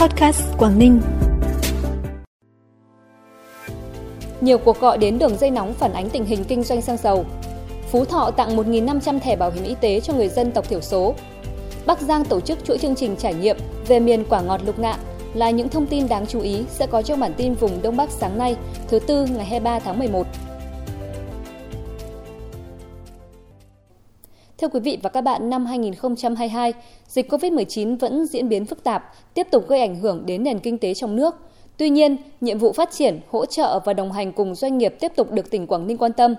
Podcast Quảng Ninh. Nhiều cuộc gọi đến đường dây nóng phản ánh tình hình kinh doanh xăng dầu. Phú Thọ tặng 1.500 thẻ bảo hiểm y tế cho người dân tộc thiểu số. Bắc Giang tổ chức chuỗi chương trình trải nghiệm về miền quả ngọt lục ngạn là những thông tin đáng chú ý sẽ có trong bản tin vùng Đông Bắc sáng nay, thứ tư ngày 23 tháng 11. Thưa quý vị và các bạn, năm 2022, dịch COVID-19 vẫn diễn biến phức tạp, tiếp tục gây ảnh hưởng đến nền kinh tế trong nước. Tuy nhiên, nhiệm vụ phát triển, hỗ trợ và đồng hành cùng doanh nghiệp tiếp tục được tỉnh Quảng Ninh quan tâm.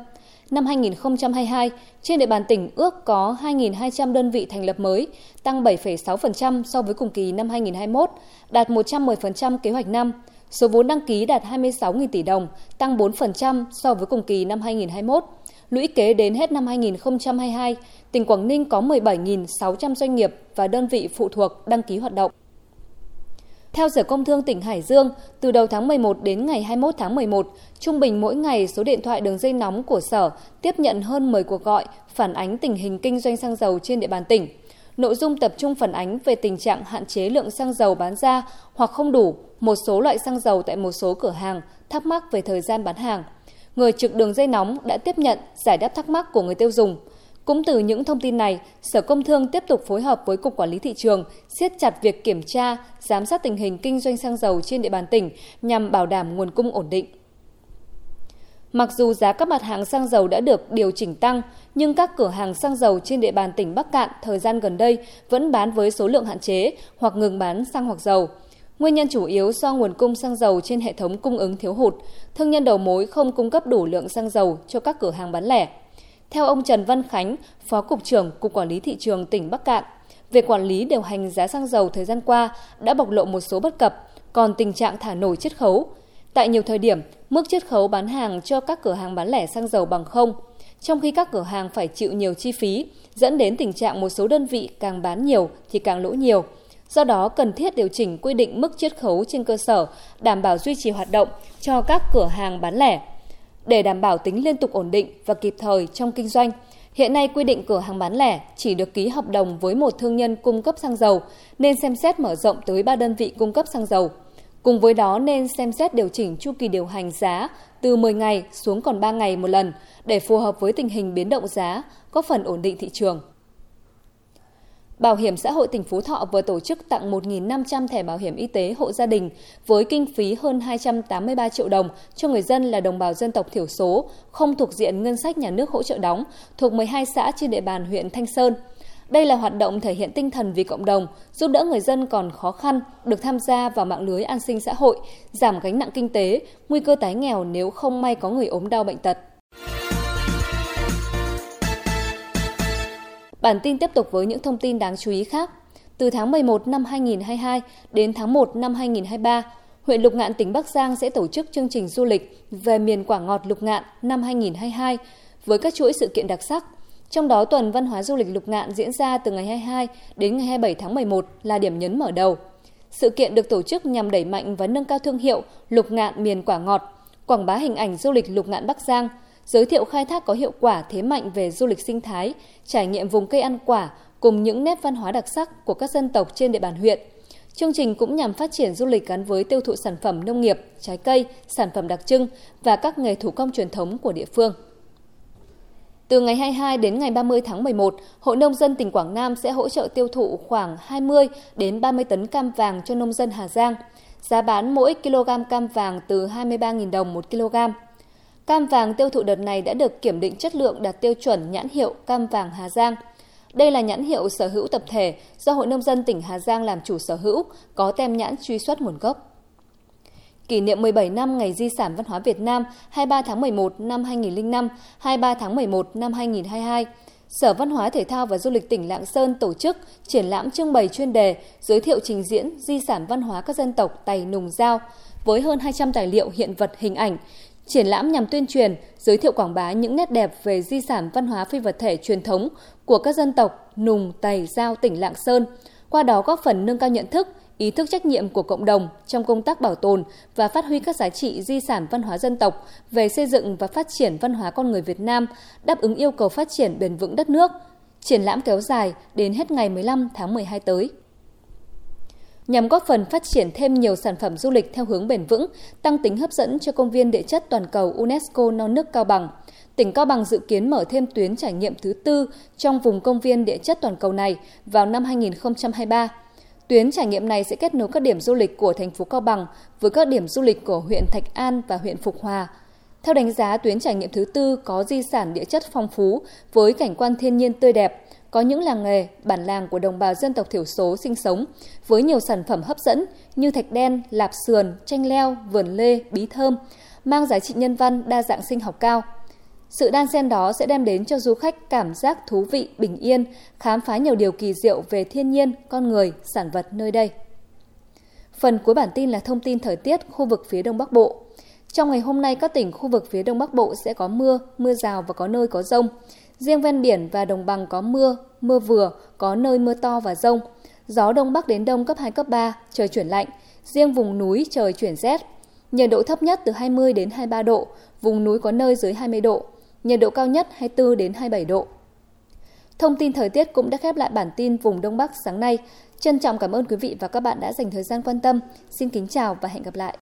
Năm 2022, trên địa bàn tỉnh ước có 2.200 đơn vị thành lập mới, tăng 7,6% so với cùng kỳ năm 2021, đạt 110% kế hoạch năm. Số vốn đăng ký đạt 26.000 tỷ đồng, tăng 4% so với cùng kỳ năm 2021. Lũy kế đến hết năm 2022, tỉnh Quảng Ninh có 17.600 doanh nghiệp và đơn vị phụ thuộc đăng ký hoạt động. Theo Sở Công Thương tỉnh Hải Dương, từ đầu tháng 11 đến ngày 21 tháng 11, trung bình mỗi ngày số điện thoại đường dây nóng của Sở tiếp nhận hơn 10 cuộc gọi phản ánh tình hình kinh doanh xăng dầu trên địa bàn tỉnh. Nội dung tập trung phản ánh về tình trạng hạn chế lượng xăng dầu bán ra hoặc không đủ một số loại xăng dầu tại một số cửa hàng, thắc mắc về thời gian bán hàng. Người trực đường dây nóng đã tiếp nhận giải đáp thắc mắc của người tiêu dùng – cũng từ những thông tin này, Sở Công Thương tiếp tục phối hợp với Cục Quản lý Thị trường siết chặt việc kiểm tra, giám sát tình hình kinh doanh xăng dầu trên địa bàn tỉnh nhằm bảo đảm nguồn cung ổn định. Mặc dù giá các mặt hàng xăng dầu đã được điều chỉnh tăng, nhưng các cửa hàng xăng dầu trên địa bàn tỉnh Bắc Cạn thời gian gần đây vẫn bán với số lượng hạn chế hoặc ngừng bán xăng hoặc dầu. Nguyên nhân chủ yếu do nguồn cung xăng dầu trên hệ thống cung ứng thiếu hụt, thương nhân đầu mối không cung cấp đủ lượng xăng dầu cho các cửa hàng bán lẻ. Theo ông Trần Văn Khánh, Phó Cục trưởng Cục Quản lý Thị trường tỉnh Bắc Cạn, việc quản lý điều hành giá xăng dầu thời gian qua đã bộc lộ một số bất cập, còn tình trạng thả nổi chiết khấu. Tại nhiều thời điểm, mức chiết khấu bán hàng cho các cửa hàng bán lẻ xăng dầu bằng không, trong khi các cửa hàng phải chịu nhiều chi phí, dẫn đến tình trạng một số đơn vị càng bán nhiều thì càng lỗ nhiều. Do đó, cần thiết điều chỉnh quy định mức chiết khấu trên cơ sở đảm bảo duy trì hoạt động cho các cửa hàng bán lẻ để đảm bảo tính liên tục ổn định và kịp thời trong kinh doanh. Hiện nay quy định cửa hàng bán lẻ chỉ được ký hợp đồng với một thương nhân cung cấp xăng dầu nên xem xét mở rộng tới 3 đơn vị cung cấp xăng dầu. Cùng với đó nên xem xét điều chỉnh chu kỳ điều hành giá từ 10 ngày xuống còn 3 ngày một lần để phù hợp với tình hình biến động giá, có phần ổn định thị trường. Bảo hiểm xã hội tỉnh Phú Thọ vừa tổ chức tặng 1.500 thẻ bảo hiểm y tế hộ gia đình với kinh phí hơn 283 triệu đồng cho người dân là đồng bào dân tộc thiểu số, không thuộc diện ngân sách nhà nước hỗ trợ đóng, thuộc 12 xã trên địa bàn huyện Thanh Sơn. Đây là hoạt động thể hiện tinh thần vì cộng đồng, giúp đỡ người dân còn khó khăn được tham gia vào mạng lưới an sinh xã hội, giảm gánh nặng kinh tế, nguy cơ tái nghèo nếu không may có người ốm đau bệnh tật. Bản tin tiếp tục với những thông tin đáng chú ý khác. Từ tháng 11 năm 2022 đến tháng 1 năm 2023, huyện Lục Ngạn tỉnh Bắc Giang sẽ tổ chức chương trình du lịch về miền quả ngọt Lục Ngạn năm 2022 với các chuỗi sự kiện đặc sắc. Trong đó tuần văn hóa du lịch Lục Ngạn diễn ra từ ngày 22 đến ngày 27 tháng 11 là điểm nhấn mở đầu. Sự kiện được tổ chức nhằm đẩy mạnh và nâng cao thương hiệu Lục Ngạn miền quả ngọt, quảng bá hình ảnh du lịch Lục Ngạn Bắc Giang – giới thiệu khai thác có hiệu quả thế mạnh về du lịch sinh thái, trải nghiệm vùng cây ăn quả cùng những nét văn hóa đặc sắc của các dân tộc trên địa bàn huyện. Chương trình cũng nhằm phát triển du lịch gắn với tiêu thụ sản phẩm nông nghiệp, trái cây, sản phẩm đặc trưng và các nghề thủ công truyền thống của địa phương. Từ ngày 22 đến ngày 30 tháng 11, Hội nông dân tỉnh Quảng Nam sẽ hỗ trợ tiêu thụ khoảng 20 đến 30 tấn cam vàng cho nông dân Hà Giang. Giá bán mỗi kg cam vàng từ 23.000 đồng một kg. Cam vàng tiêu thụ đợt này đã được kiểm định chất lượng đạt tiêu chuẩn nhãn hiệu cam vàng Hà Giang. Đây là nhãn hiệu sở hữu tập thể do Hội Nông dân tỉnh Hà Giang làm chủ sở hữu, có tem nhãn truy xuất nguồn gốc. Kỷ niệm 17 năm Ngày Di sản Văn hóa Việt Nam 23 tháng 11 năm 2005, 23 tháng 11 năm 2022, Sở Văn hóa Thể thao và Du lịch tỉnh Lạng Sơn tổ chức triển lãm trưng bày chuyên đề giới thiệu trình diễn di sản văn hóa các dân tộc Tày Nùng Giao với hơn 200 tài liệu hiện vật hình ảnh, Triển lãm nhằm tuyên truyền, giới thiệu quảng bá những nét đẹp về di sản văn hóa phi vật thể truyền thống của các dân tộc Nùng, Tày, Giao, tỉnh Lạng Sơn, qua đó góp phần nâng cao nhận thức, ý thức trách nhiệm của cộng đồng trong công tác bảo tồn và phát huy các giá trị di sản văn hóa dân tộc về xây dựng và phát triển văn hóa con người Việt Nam, đáp ứng yêu cầu phát triển bền vững đất nước. Triển lãm kéo dài đến hết ngày 15 tháng 12 tới nhằm góp phần phát triển thêm nhiều sản phẩm du lịch theo hướng bền vững, tăng tính hấp dẫn cho công viên địa chất toàn cầu UNESCO non nước Cao Bằng. Tỉnh Cao Bằng dự kiến mở thêm tuyến trải nghiệm thứ tư trong vùng công viên địa chất toàn cầu này vào năm 2023. Tuyến trải nghiệm này sẽ kết nối các điểm du lịch của thành phố Cao Bằng với các điểm du lịch của huyện Thạch An và huyện Phục Hòa. Theo đánh giá, tuyến trải nghiệm thứ tư có di sản địa chất phong phú với cảnh quan thiên nhiên tươi đẹp, có những làng nghề, bản làng của đồng bào dân tộc thiểu số sinh sống với nhiều sản phẩm hấp dẫn như thạch đen, lạp sườn, chanh leo, vườn lê, bí thơm, mang giá trị nhân văn đa dạng sinh học cao. Sự đan xen đó sẽ đem đến cho du khách cảm giác thú vị, bình yên, khám phá nhiều điều kỳ diệu về thiên nhiên, con người, sản vật nơi đây. Phần cuối bản tin là thông tin thời tiết khu vực phía Đông Bắc Bộ. Trong ngày hôm nay, các tỉnh khu vực phía Đông Bắc Bộ sẽ có mưa, mưa rào và có nơi có rông. Riêng ven biển và đồng bằng có mưa, mưa vừa, có nơi mưa to và rông. Gió Đông Bắc đến Đông cấp 2, cấp 3, trời chuyển lạnh. Riêng vùng núi trời chuyển rét. Nhiệt độ thấp nhất từ 20 đến 23 độ, vùng núi có nơi dưới 20 độ. Nhiệt độ cao nhất 24 đến 27 độ. Thông tin thời tiết cũng đã khép lại bản tin vùng Đông Bắc sáng nay. Trân trọng cảm ơn quý vị và các bạn đã dành thời gian quan tâm. Xin kính chào và hẹn gặp lại.